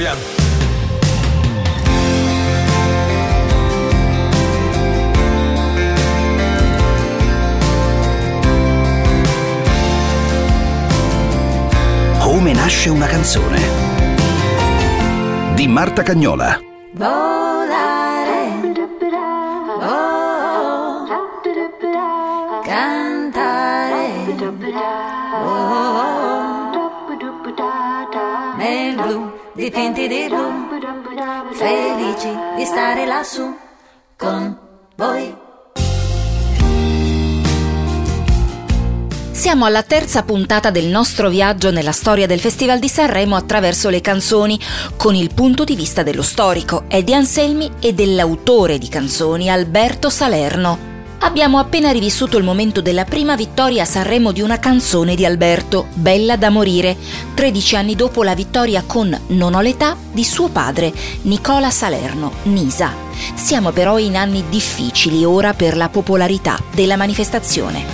proviamo. Come nasce una canzone? Di Marta Cagnola. Dipinti di blu. Felici di stare lassù con voi. Siamo alla terza puntata del nostro viaggio nella storia del Festival di Sanremo attraverso le canzoni, con il punto di vista dello storico Eddie Anselmi e dell'autore di canzoni Alberto Salerno. Abbiamo appena rivissuto il momento della prima vittoria a Sanremo di una canzone di Alberto, Bella da morire, 13 anni dopo la vittoria con Non ho l'età di suo padre, Nicola Salerno, Nisa. Siamo però in anni difficili ora per la popolarità della manifestazione.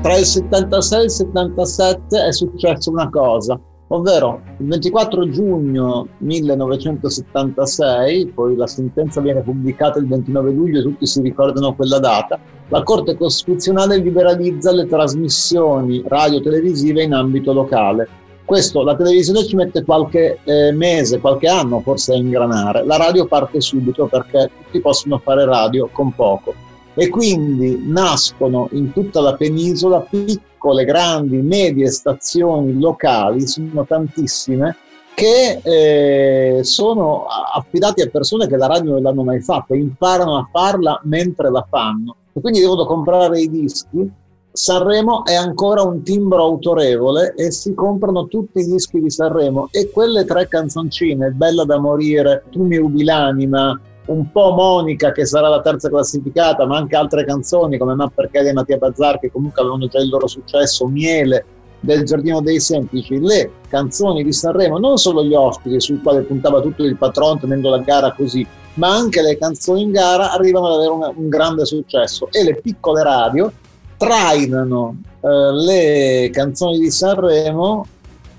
Tra il 76 e il 77 è successa una cosa, ovvero il 24 giugno 1976, poi la sentenza viene pubblicata il 29 luglio, tutti si ricordano quella data, la Corte Costituzionale liberalizza le trasmissioni radio-televisive in ambito locale. Questo la televisione ci mette qualche eh, mese, qualche anno forse a ingranare, la radio parte subito perché tutti possono fare radio con poco e quindi nascono in tutta la penisola piccole, grandi, medie stazioni locali, sono tantissime, che eh, sono affidati a persone che la radio non l'hanno mai fatta, imparano a farla mentre la fanno e quindi devono comprare i dischi. Sanremo è ancora un timbro autorevole e si comprano tutti i dischi di Sanremo e quelle tre canzoncine, Bella da morire, Tu mi rubi l'anima, un po' Monica che sarà la terza classificata, ma anche altre canzoni come Ma perché di Mattia Bazzar che comunque avevano già il loro successo, Miele del Giardino dei Semplici, le canzoni di Sanremo, non solo gli ospiti sul quale puntava tutto il patron tenendo la gara così, ma anche le canzoni in gara arrivano ad avere un, un grande successo. E le piccole radio trainano eh, le canzoni di Sanremo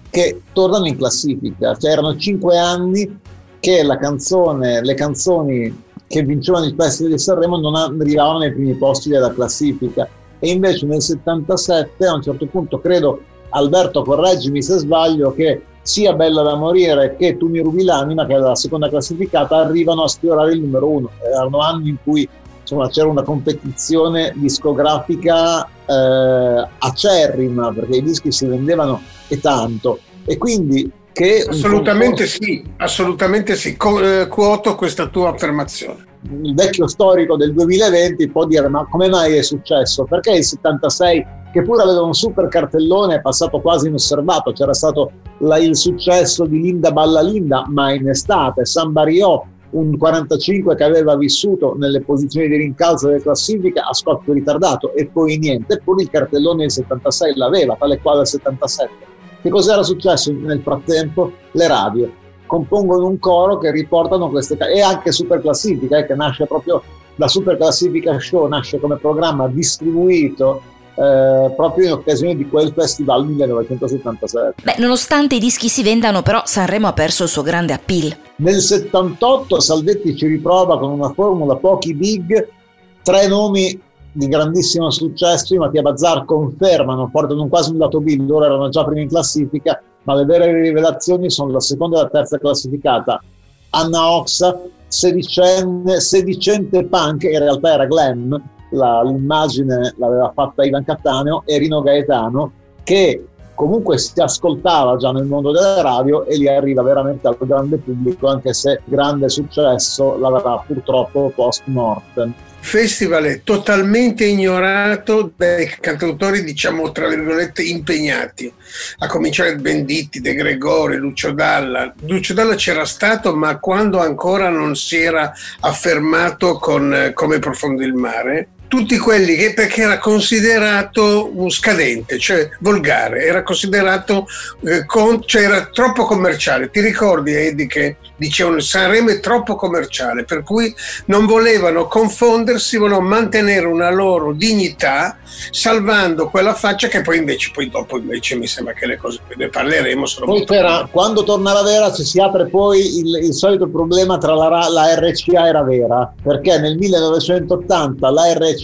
che tornano in classifica, cioè erano cinque anni che canzone, le canzoni che vincevano il Festival di Sanremo non arrivavano nei primi posti della classifica. E invece nel 77 a un certo punto credo Alberto correggimi se sbaglio che sia Bella da morire che Tu mi rubi l'anima che è la seconda classificata arrivano a sfiorare il numero uno. Erano anni in cui insomma, c'era una competizione discografica eh, acerrima perché i dischi si vendevano e tanto. E quindi che... Assolutamente sì, assolutamente sì, eh, quoto questa tua affermazione. Il vecchio storico del 2020 può dire ma come mai è successo? Perché il 76 che pure aveva un super cartellone è passato quasi inosservato, c'era stato la, il successo di Linda Balla Linda, ma in estate, San Bariò, un 45 che aveva vissuto nelle posizioni di rincalzo delle classifiche a scoppio ritardato e poi niente, eppure il cartellone del 76 l'aveva, tale quale il 77 che cos'era successo nel frattempo? Le radio compongono un coro che riportano queste e anche Super Classifica eh, che nasce proprio da Super Classifica Show, nasce come programma distribuito eh, proprio in occasione di quel festival 1977. Beh, nonostante i dischi si vendano, però Sanremo ha perso il suo grande appeal. Nel 78 Salvetti ci riprova con una formula pochi big, tre nomi di grandissimo successo, i Mattia Bazzar confermano, portano quasi un lato B, loro erano già primi in classifica, ma le vere rivelazioni sono la seconda e la terza classificata. Anna Oxa, sedicenne, sedicente punk, in realtà era glam, la, l'immagine l'aveva fatta Ivan Cattaneo, e Rino Gaetano, che comunque si ascoltava già nel mondo della radio e lì arriva veramente al grande pubblico, anche se grande successo l'avrà purtroppo post mortem festival è totalmente ignorato dai cantautori, diciamo, tra virgolette, impegnati, a cominciare Benditti, De Gregori, Lucio Dalla. Lucio Dalla c'era stato, ma quando ancora non si era affermato con Come profondo il mare, tutti quelli che perché era considerato scadente, cioè volgare, era considerato eh, con, cioè era troppo commerciale. Ti ricordi Eddie che dicevano Sanremo è troppo commerciale, per cui non volevano confondersi, volevano mantenere una loro dignità salvando quella faccia che poi invece poi dopo invece mi sembra che le cose ne parleremo sono poi Fera, quando torna la vera ci si apre poi il, il solito problema tra la, la, RCA e la vera perché nel 1980 la RCA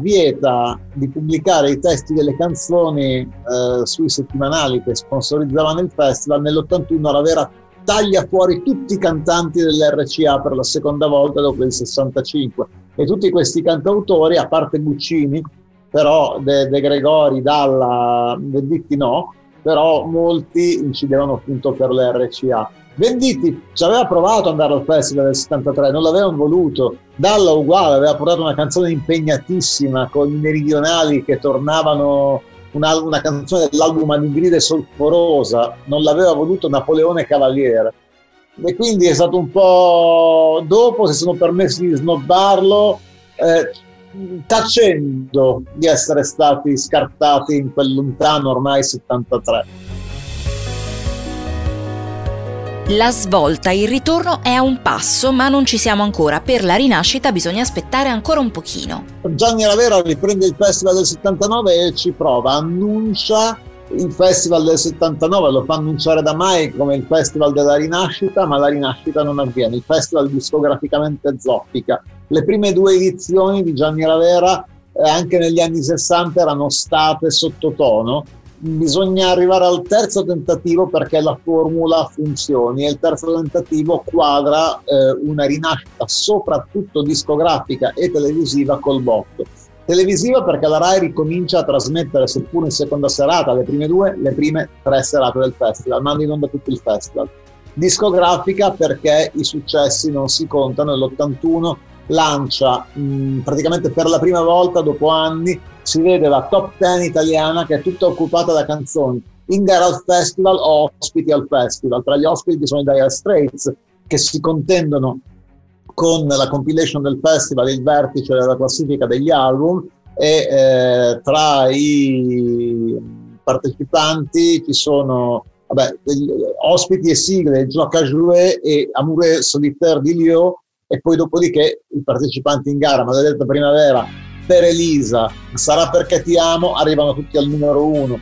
vieta di pubblicare i testi delle canzoni eh, sui settimanali che sponsorizzavano il festival nell'81 la vera taglia fuori tutti i cantanti dell'RCA per la seconda volta dopo il 65 e tutti questi cantautori a parte Guccini però De, De Gregori, Dalla, Venditti no, però molti incidevano appunto per l'RCA. Venditti ci aveva provato ad andare al festival del 73, non l'avevano voluto. Dalla uguale, aveva portato una canzone impegnatissima con i meridionali che tornavano, una, una canzone dell'album Anigride Solforosa, non l'aveva voluto Napoleone Cavaliere. E quindi è stato un po' dopo, si sono permessi di snobbarlo. Eh, tacendo di essere stati scartati in quel lontano ormai 73. La svolta, il ritorno è a un passo, ma non ci siamo ancora. Per la rinascita bisogna aspettare ancora un pochino. Gianni Ravera riprende il festival del 79 e ci prova, annuncia il festival del 79 lo fa annunciare da mai come il festival della rinascita, ma la rinascita non avviene. Il festival discograficamente zoppica. Le prime due edizioni di Gianni Ravera, eh, anche negli anni 60, erano state sottotono. Bisogna arrivare al terzo tentativo perché la formula funzioni e il terzo tentativo quadra eh, una rinascita soprattutto discografica e televisiva col botto televisiva perché la RAI ricomincia a trasmettere, seppur in seconda serata, le prime due, le prime tre serate del festival, manda in onda tutto il festival. Discografica perché i successi non si contano, nell'81 lancia mh, praticamente per la prima volta dopo anni si vede la top 10 italiana che è tutta occupata da canzoni in gara al festival o ospiti al festival. Tra gli ospiti sono i Dire Straits che si contendono con la compilation del festival il vertice della classifica degli album e eh, tra i partecipanti ci sono vabbè, ospiti e sigle Gioca Jouet e Amoureux Solitaire di Lio e poi dopodiché i partecipanti in gara Maledetta Primavera per Elisa Sarà perché ti amo arrivano tutti al numero uno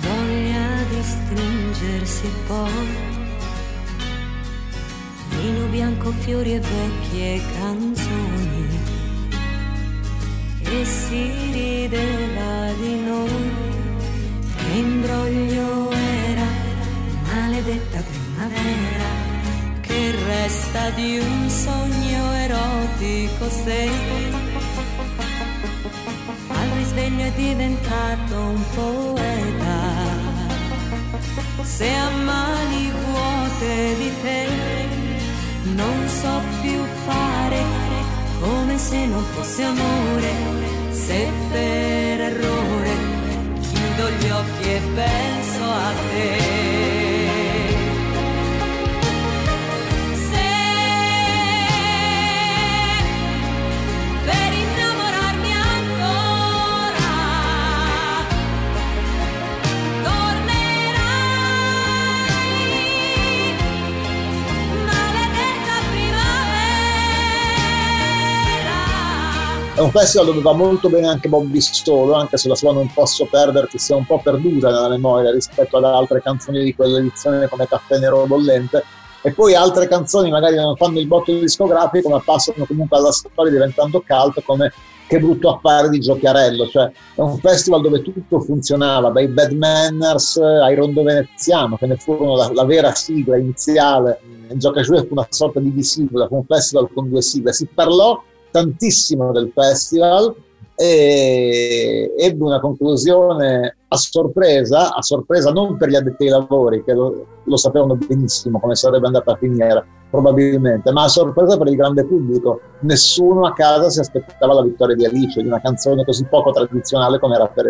voglia di stringersi poi vino bianco, fiori e vecchie canzoni. E si rideva di noi, che imbroglio era, maledetta primavera, che resta di un sogno erotico sei. Al risveglio è diventato un poeta, se a mani vuote di te non so più fare come se non fosse amore, festival dove va molto bene anche Bobby Solo, anche se la sua Non posso perderti sia un po' perduta nella memoria rispetto ad altre canzoni di quell'edizione come Caffè Nero Bollente. E poi altre canzoni magari non fanno il botto discografico, ma passano comunque alla storia diventando cult come Che brutto affare di Giochiarello. Cioè, è un festival dove tutto funzionava, dai Bad Manners ai Rondo Veneziano, che ne furono la, la vera sigla iniziale. Gioca fu una sorta di bisigla, un festival con due sigle. Si parlò tantissimo del festival e ebbe una conclusione a sorpresa, a sorpresa non per gli addetti ai lavori che lo, lo sapevano benissimo come sarebbe andata a finire probabilmente, ma a sorpresa per il grande pubblico. Nessuno a casa si aspettava la vittoria di Alice, di una canzone così poco tradizionale come era per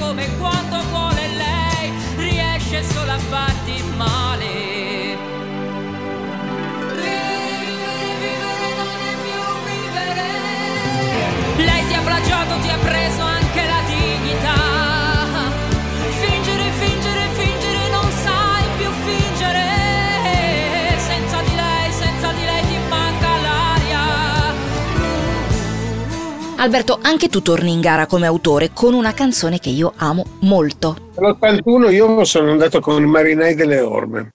come quando vuole lei riesce solo a farti male. Lei ti ha plagiato ti ha preso anche la dignità Alberto, anche tu torni in gara come autore con una canzone che io amo molto. Nell'81 io sono andato con i marinai delle orme.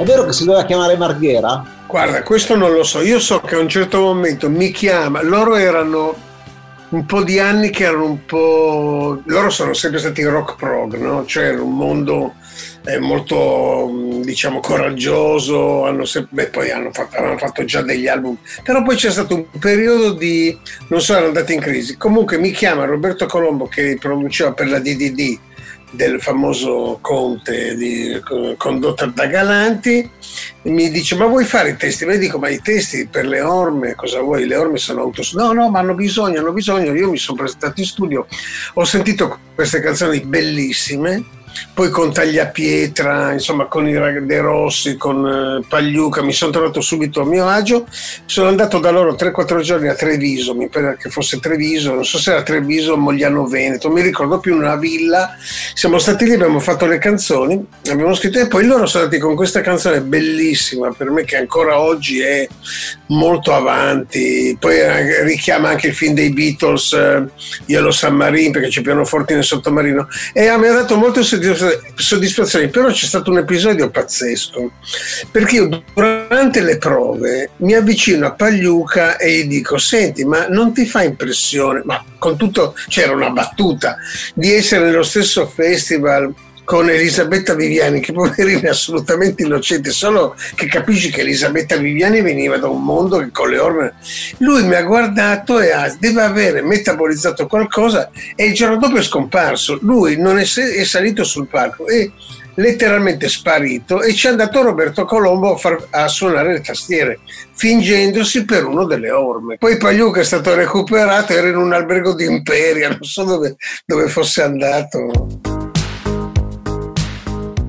È vero che si doveva chiamare Marghera? Guarda, questo non lo so. Io so che a un certo momento mi chiama. Loro erano un po' di anni che erano un po'. Loro sono sempre stati rock prog, no? Cioè era un mondo eh, molto, mh, diciamo, coraggioso. Hanno sempre... Beh, poi hanno fatto, avevano fatto già degli album. Però poi c'è stato un periodo di. non so, erano andati in crisi. Comunque mi chiama Roberto Colombo che produceva per la DDD del famoso Conte di, condotto da Galanti mi dice ma vuoi fare i testi? Ma io dico ma i testi per le orme cosa vuoi? Le orme sono autos no no ma hanno bisogno hanno bisogno io mi sono presentato in studio ho sentito queste canzoni bellissime poi con Tagliapietra, insomma con i De Rossi, con eh, Pagliuca, mi sono trovato subito a mio agio. Sono andato da loro 3-4 giorni a Treviso, mi pare che fosse Treviso, non so se era Treviso o Mogliano Veneto, mi ricordo più, una villa. Siamo stati lì, abbiamo fatto le canzoni, abbiamo scritto e poi loro sono andati con questa canzone bellissima per me che ancora oggi è molto avanti. Poi eh, richiama anche il film dei Beatles, eh, Yellow Submarine, perché c'è pianoforte nel sottomarino. E me ha dato molte soddisf- soddisfazioni, però c'è stato un episodio pazzesco, perché io durante le prove mi avvicino a Pagliuca e gli dico, senti, ma non ti fa impressione, ma con tutto c'era una battuta, di essere nello stesso festival con Elisabetta Viviani, che poverina è assolutamente innocente, solo che capisci che Elisabetta Viviani veniva da un mondo che con le orme... Lui mi ha guardato e ha, deve avere metabolizzato qualcosa e il giorno dopo è scomparso. Lui non è, è salito sul palco e letteralmente sparito e ci è andato Roberto Colombo a, far- a suonare le tastiere fingendosi per uno delle orme poi Pagliuca è stato recuperato era in un albergo di Imperia non so dove, dove fosse andato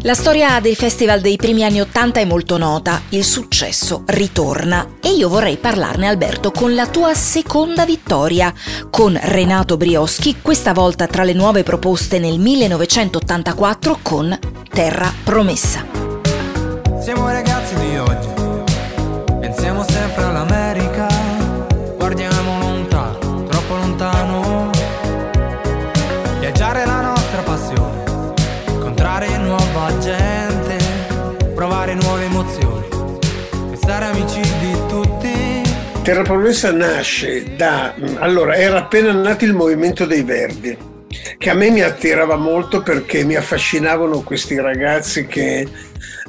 La storia del festival dei primi anni Ottanta è molto nota, il successo ritorna e io vorrei parlarne Alberto con la tua seconda vittoria, con Renato Brioschi, questa volta tra le nuove proposte nel 1984 con Terra Promessa. Siamo ragazzi di oggi, Terra Promessa nasce da... Allora, era appena nato il Movimento dei Verdi, che a me mi attirava molto perché mi affascinavano questi ragazzi che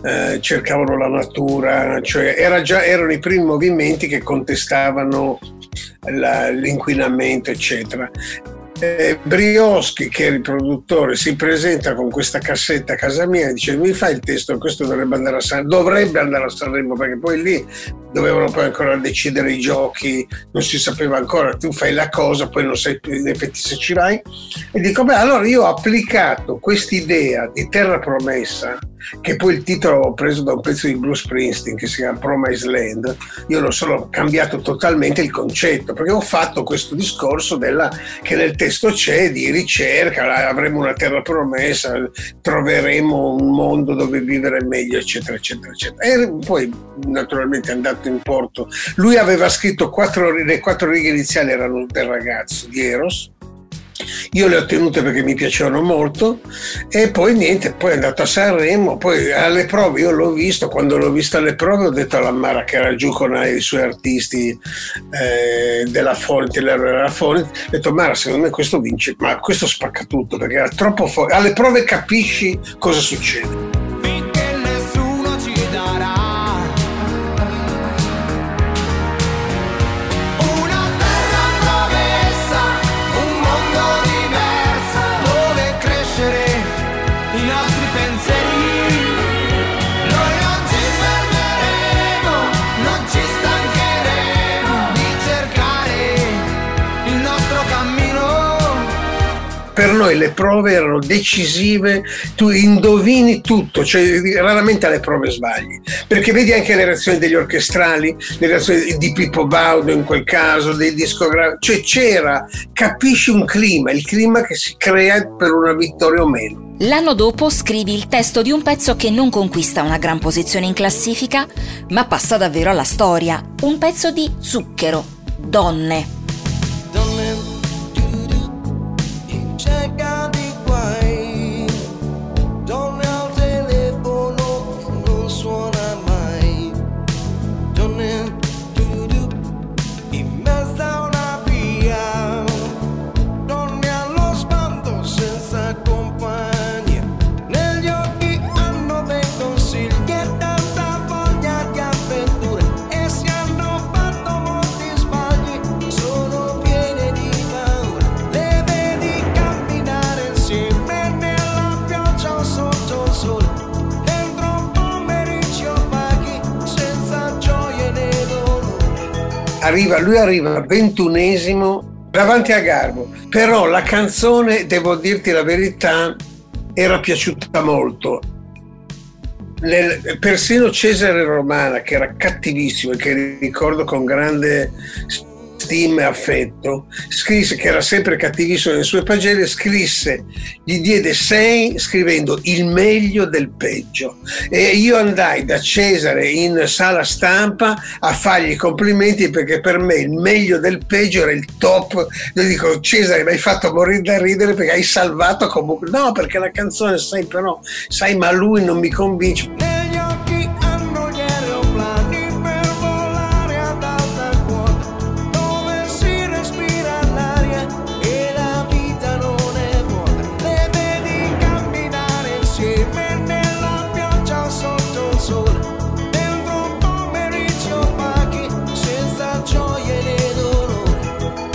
eh, cercavano la natura, cioè era già, erano i primi movimenti che contestavano la- l'inquinamento, eccetera. Eh, Brioschi, che è il produttore, si presenta con questa cassetta a casa mia e dice mi fai il testo, questo dovrebbe andare a Sanremo, dovrebbe andare a Sanremo perché poi lì dovevano poi ancora decidere i giochi, non si sapeva ancora, tu fai la cosa, poi non sai in effetti se ci vai. E dico, beh, allora io ho applicato quest'idea di terra promessa che poi il titolo ho preso da un pezzo di Bruce Springsteen che si chiama Promise Land, io lo sono cambiato totalmente il concetto, perché ho fatto questo discorso della, che nel testo c'è di ricerca, avremo una terra promessa, troveremo un mondo dove vivere meglio, eccetera, eccetera, eccetera. E poi naturalmente è andato in porto. Lui aveva scritto quattro, le quattro righe iniziali erano del ragazzo di Eros, io le ho tenute perché mi piacevano molto e poi niente, poi è andato a Sanremo, poi alle prove io l'ho visto, quando l'ho visto alle prove ho detto alla Mara che era giù con i suoi artisti eh, della Fonte, della Fonte, ho detto Mara secondo me questo vince, ma questo spacca tutto perché era troppo forte, alle prove capisci cosa succede. Noi le prove erano decisive, tu indovini tutto, cioè raramente alle prove sbagli, perché vedi anche le reazioni degli orchestrali, le reazioni di Pippo Baudo in quel caso, dei discografi, cioè c'era, capisci un clima, il clima che si crea per una vittoria o meno. L'anno dopo scrivi il testo di un pezzo che non conquista una gran posizione in classifica, ma passa davvero alla storia, un pezzo di zucchero, donne. Arriva, lui arriva ventunesimo davanti a Garbo, però la canzone, devo dirti la verità, era piaciuta molto. persino Cesare Romana, che era cattivissimo e che ricordo con grande stima e affetto, scrisse che era sempre cattivissimo nelle sue pagine, scrisse, gli diede 6 scrivendo il meglio del peggio. E io andai da Cesare in sala stampa a fargli i complimenti perché per me il meglio del peggio era il top. Io dico Cesare mi hai fatto morire da ridere perché hai salvato comunque. No, perché la canzone sai però, sai ma lui non mi convince.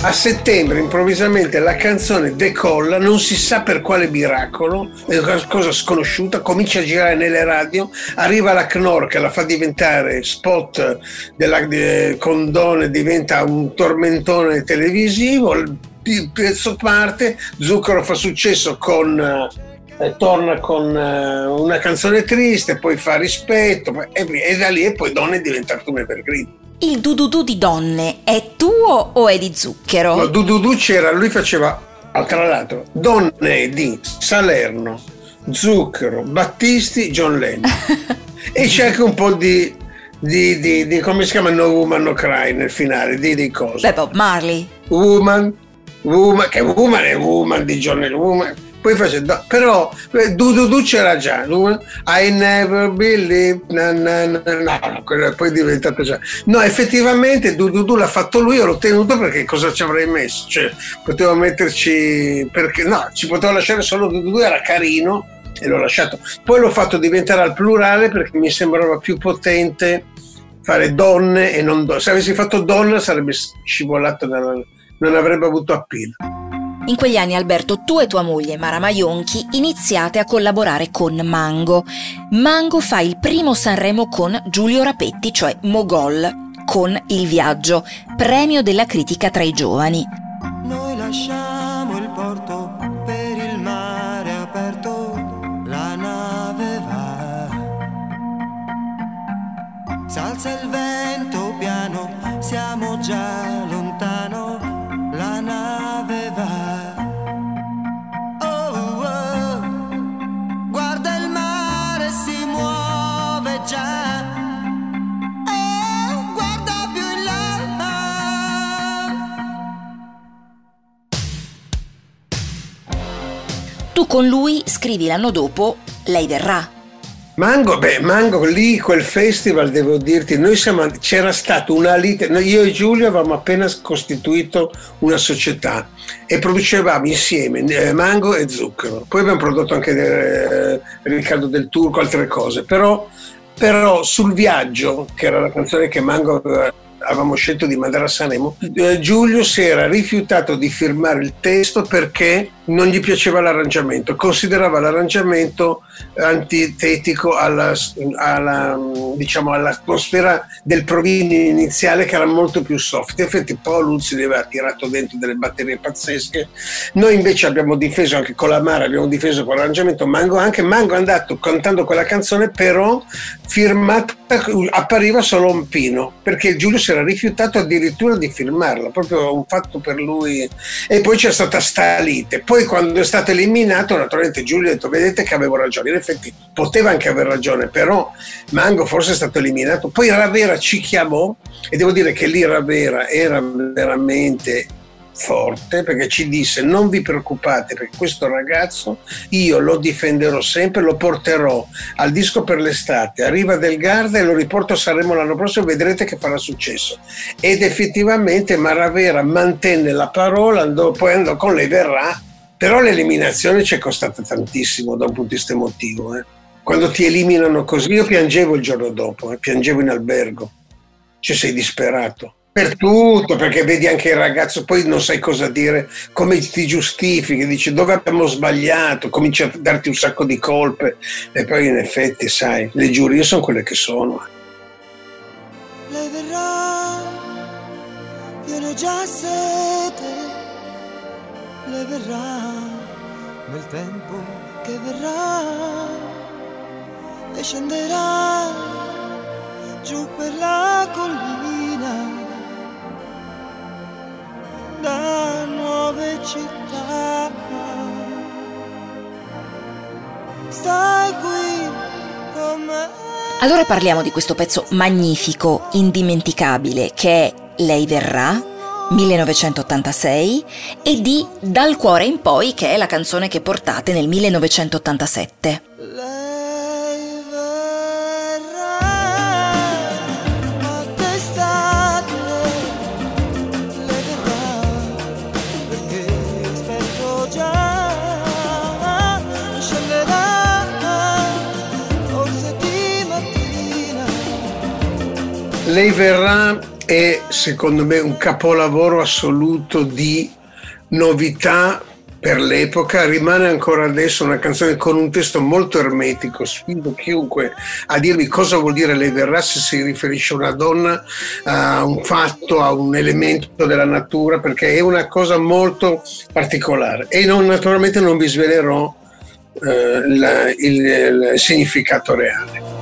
A settembre improvvisamente la canzone decolla, non si sa per quale miracolo, è una cosa sconosciuta, comincia a girare nelle radio, arriva la Knorr che la fa diventare spot della de, condone, diventa un tormentone televisivo, il pezzo parte, Zucchero fa successo con... Eh, torna con eh, una canzone triste, poi fa rispetto e, da lì e poi Donne è diventato un evergreen. Il dududù di donne è tuo o è di zucchero? No, dududù c'era, lui faceva, tra l'altro, donne di Salerno, Zucchero, Battisti, John Lennon. e c'è anche un po' di, di, di, di, come si chiama No Woman No Cry nel finale, di, di cosa? Beh, Bob Marley. Woman, Woman, che Woman è Woman di John Lennon, Woman poi facendo però du du du c'era già I never believe no, no, no, no quello poi è diventato già no effettivamente du du l'ha fatto lui l'ho tenuto perché cosa ci avrei messo? Cioè potevo metterci perché no ci potevo lasciare solo du du du era carino e l'ho lasciato. Poi l'ho fatto diventare al plurale perché mi sembrava più potente fare donne e non donne se avessi fatto donna sarebbe scivolato non avrebbe avuto appeal in quegli anni Alberto, tu e tua moglie Mara Maionchi iniziate a collaborare con Mango. Mango fa il primo Sanremo con Giulio Rapetti, cioè Mogol, con Il Viaggio, premio della critica tra i giovani. Noi lasciamo il porto per il mare aperto, la nave va. Salza il vento piano, siamo già con lui scrivi l'anno dopo Lei verrà. Mango, beh, Mango lì, quel festival, devo dirti, noi siamo, c'era stata una lite, io e Giulio avevamo appena costituito una società e producevamo insieme eh, Mango e Zucchero. Poi abbiamo prodotto anche eh, Riccardo del Turco, altre cose, però, però sul viaggio, che era la canzone che Mango aveva- avevamo scelto di mandare a Sanremo, eh, Giulio si era rifiutato di firmare il testo perché non gli piaceva l'arrangiamento, considerava l'arrangiamento antitetico alla, alla, diciamo, all'atmosfera del provino iniziale che era molto più soft. In effetti Paul si aveva tirato dentro delle batterie pazzesche. Noi invece abbiamo difeso anche con la Mara, abbiamo difeso con l'arrangiamento Mango, anche Mango è andato cantando quella canzone, però firmata appariva solo un pino, perché Giulio si era rifiutato addirittura di firmarla, proprio un fatto per lui. E poi c'è stata sta lite. Poi quando è stato eliminato, naturalmente Giulio ha detto, vedete che avevo ragione. In effetti poteva anche aver ragione, però Mango forse è stato eliminato. Poi Ravera ci chiamò e devo dire che lì Ravera era veramente forte perché ci disse non vi preoccupate perché questo ragazzo io lo difenderò sempre lo porterò al disco per l'estate a Riva del Garda e lo riporto a Sanremo l'anno prossimo vedrete che farà successo ed effettivamente Maravera mantenne la parola andò, poi andò con lei verrà però l'eliminazione ci è costata tantissimo da un punto di vista emotivo eh. quando ti eliminano così io piangevo il giorno dopo eh, piangevo in albergo cioè sei disperato per tutto, perché vedi anche il ragazzo, poi non sai cosa dire, come ti giustifichi, dici dove abbiamo sbagliato, cominci a darti un sacco di colpe e poi in effetti sai, le giurie sono quelle che sono. Lei verrà, io ne ho già sete. Lei verrà nel tempo che verrà e scenderà giù per la collina da nuove città. Stai qui con me. Allora parliamo di questo pezzo magnifico, indimenticabile, che è Lei verrà, 1986, e di Dal cuore in poi, che è la canzone che portate nel 1987. Lei verrà è secondo me un capolavoro assoluto di novità per l'epoca, rimane ancora adesso una canzone con un testo molto ermetico, sfido chiunque a dirmi cosa vuol dire lei verrà se si riferisce a una donna, a un fatto, a un elemento della natura, perché è una cosa molto particolare e non, naturalmente non vi svelerò eh, la- il, il significato reale.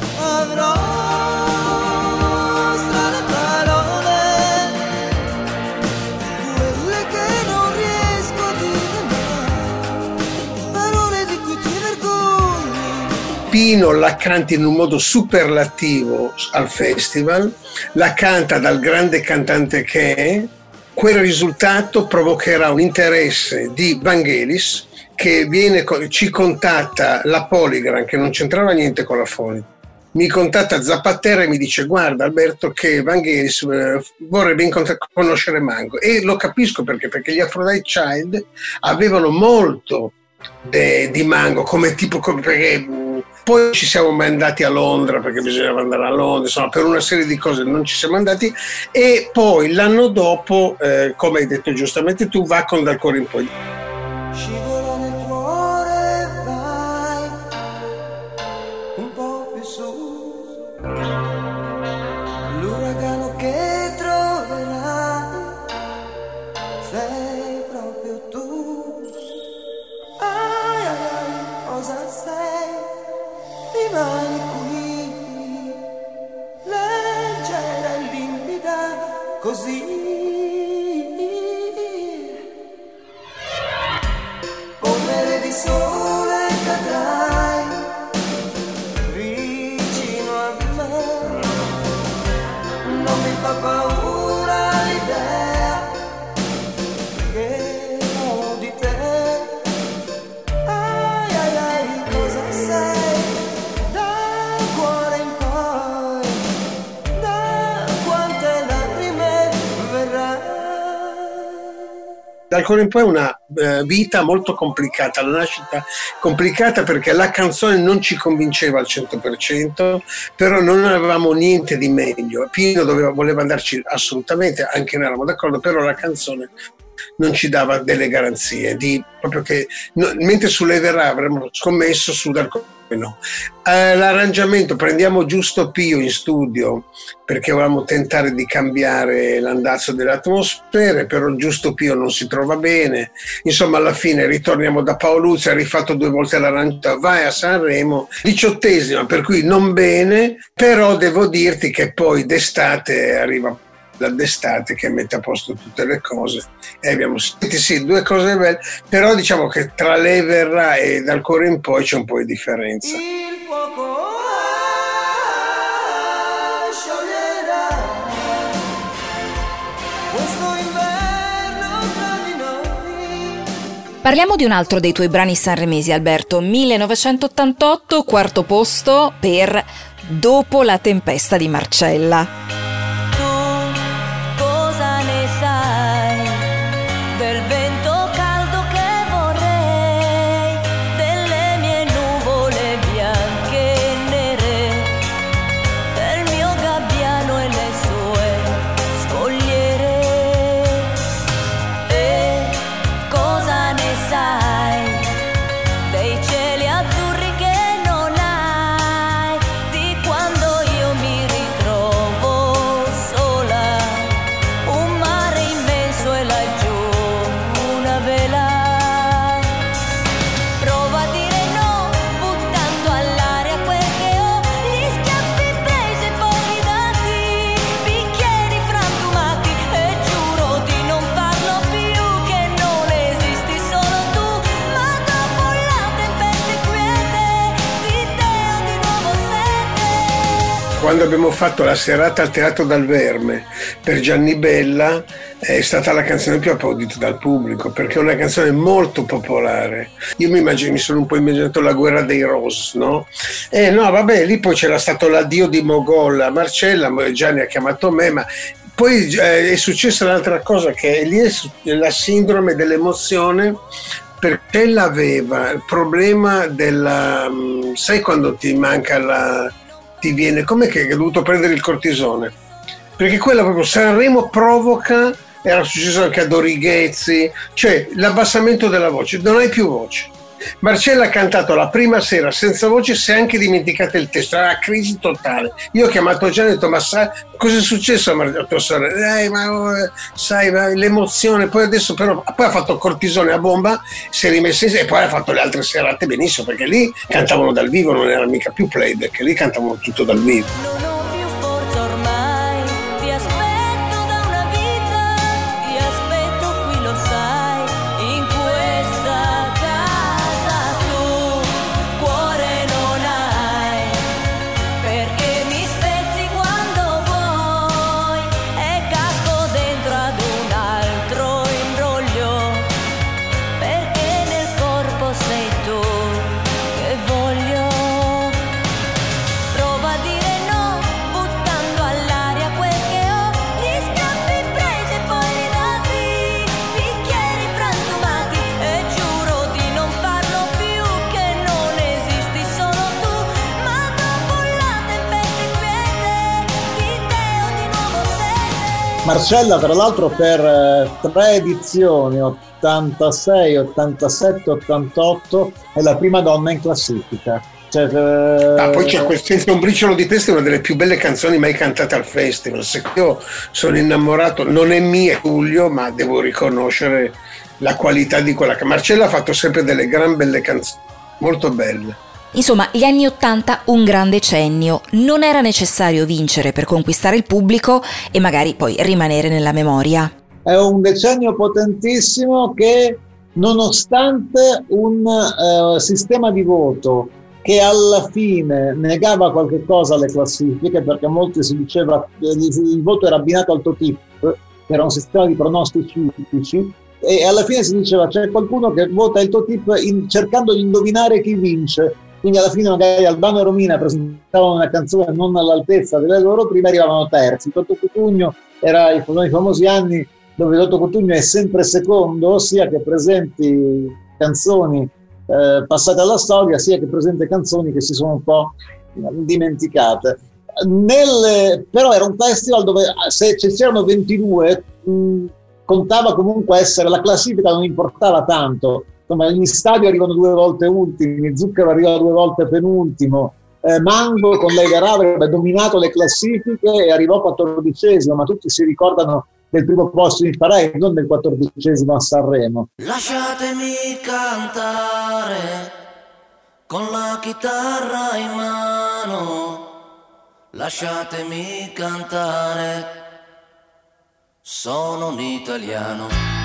Pino la canta in un modo superlativo al festival, la canta dal grande cantante che è, quel risultato provocherà un interesse di Vangelis che viene, ci contatta la Polygram, che non c'entrava niente con la Foni, mi contatta Zapatera e mi dice guarda Alberto che Vangelis eh, vorrebbe conoscere Mango. E lo capisco perché, perché gli Aphrodite Child avevano molto de- di Mango come tipo come- perché poi ci siamo mandati a Londra perché bisognava andare a Londra insomma per una serie di cose non ci siamo andati. E poi l'anno dopo eh, come hai detto giustamente tu va con dal cuore in poi sole vicino a me. Non mi fa paura l'idea che ho di cosa sei? Da cuore in poi, quante lacrime verrai. Dal cuore in poi una vita molto complicata, la nascita complicata perché la canzone non ci convinceva al 100%, però non avevamo niente di meglio. Pino doveva, voleva andarci assolutamente, anche noi eravamo d'accordo, però la canzone non ci dava delle garanzie, di, proprio che, no, mentre sull'Everà avremmo scommesso su Dal cuore no. Eh, l'arrangiamento prendiamo giusto Pio in studio perché volevamo tentare di cambiare l'andazzo delle atmosfere, però giusto Pio non si trova bene. Insomma, alla fine ritorniamo da Paoluzzi, ha rifatto due volte l'arrangiamento, vai a Sanremo, diciottesima, per cui non bene, però devo dirti che poi d'estate arriva d'estate che mette a posto tutte le cose e abbiamo sentito sì due cose belle però diciamo che tra lei verrà e dal cuore in poi c'è un po' di differenza Il fuoco. Parliamo di un altro dei tuoi brani sanremesi, Alberto. 1988, quarto posto per Dopo la tempesta di Marcella. Abbiamo fatto la serata al Teatro dal Verme per Gianni Bella è stata la canzone più applaudita dal pubblico perché è una canzone molto popolare. Io mi, immagino, mi sono un po' immaginato la guerra dei Rose, no? E no, vabbè, lì poi c'era stato l'addio di Mogol a Marcella, Gianni ha chiamato me, ma poi eh, è successa un'altra cosa che lì è la sindrome dell'emozione perché ella aveva il problema della... mm, sai quando ti manca la... ti viene... com'è che hai dovuto prendere il cortisone? Perché quella proprio Sanremo provoca, era successo anche a Dorighezzi, cioè l'abbassamento della voce, non hai più voce. Marcella ha cantato la prima sera senza voce, si è anche dimenticata il testo, era una crisi totale. Io ho chiamato Gianni e ho detto, ma sai cosa è successo a, tua sorella? "Eh, ma oh, sai, ma l'emozione, poi adesso però, poi ha fatto cortisone a bomba, si è rimessa in sé e poi ha fatto le altre serate benissimo, perché lì cantavano dal vivo, non era mica più playback, lì cantavano tutto dal vivo. Marcella, tra l'altro, per eh, tre edizioni, 86, 87, 88, è la prima donna in classifica. Cioè, eh, Ah, poi c'è questo Senza un briciolo di testa, è una delle più belle canzoni mai cantate al festival. Se io sono innamorato, non è mia Giulio, ma devo riconoscere la qualità di quella che Marcella ha fatto sempre delle gran belle canzoni, molto belle. Insomma, gli anni Ottanta un gran decennio. Non era necessario vincere per conquistare il pubblico e magari poi rimanere nella memoria. è un decennio potentissimo che nonostante un eh, sistema di voto che alla fine negava qualche cosa alle classifiche, perché a molti si diceva che il voto era abbinato al TOTIP, che era un sistema di pronostici tipici, e alla fine si diceva c'è qualcuno che vota il TOTIP in, cercando di indovinare chi vince. Quindi alla fine magari Albano e Romina presentavano una canzone non all'altezza delle loro prime arrivavano terzi. Toto Cutugno era i, i famosi anni dove Toto Cutugno è sempre secondo, sia che presenti canzoni eh, passate alla storia, sia che presente canzoni che si sono un po' dimenticate. Nel, però era un festival dove se c'erano 22 mh, contava comunque essere la classifica non importava tanto insomma gli stadi arrivano due volte ultimi Zucchero arriva due volte penultimo eh, Mango con lei avrebbe dominato le classifiche e arrivò quattordicesimo ma tutti si ricordano del primo posto in Parade, non del quattordicesimo a Sanremo. Lasciatemi cantare con la chitarra in mano, lasciatemi cantare, sono un italiano.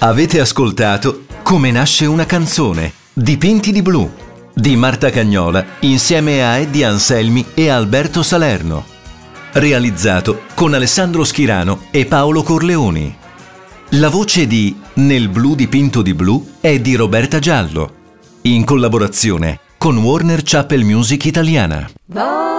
Avete ascoltato Come nasce una canzone, Dipinti di blu, di Marta Cagnola, insieme a Eddie Anselmi e Alberto Salerno. Realizzato con Alessandro Schirano e Paolo Corleoni. La voce di Nel blu dipinto di blu è di Roberta Giallo, in collaborazione con Warner Chapel Music Italiana. Volare,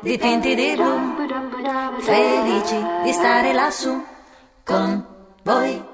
dipinti di blu, felici di stare lassù con voi.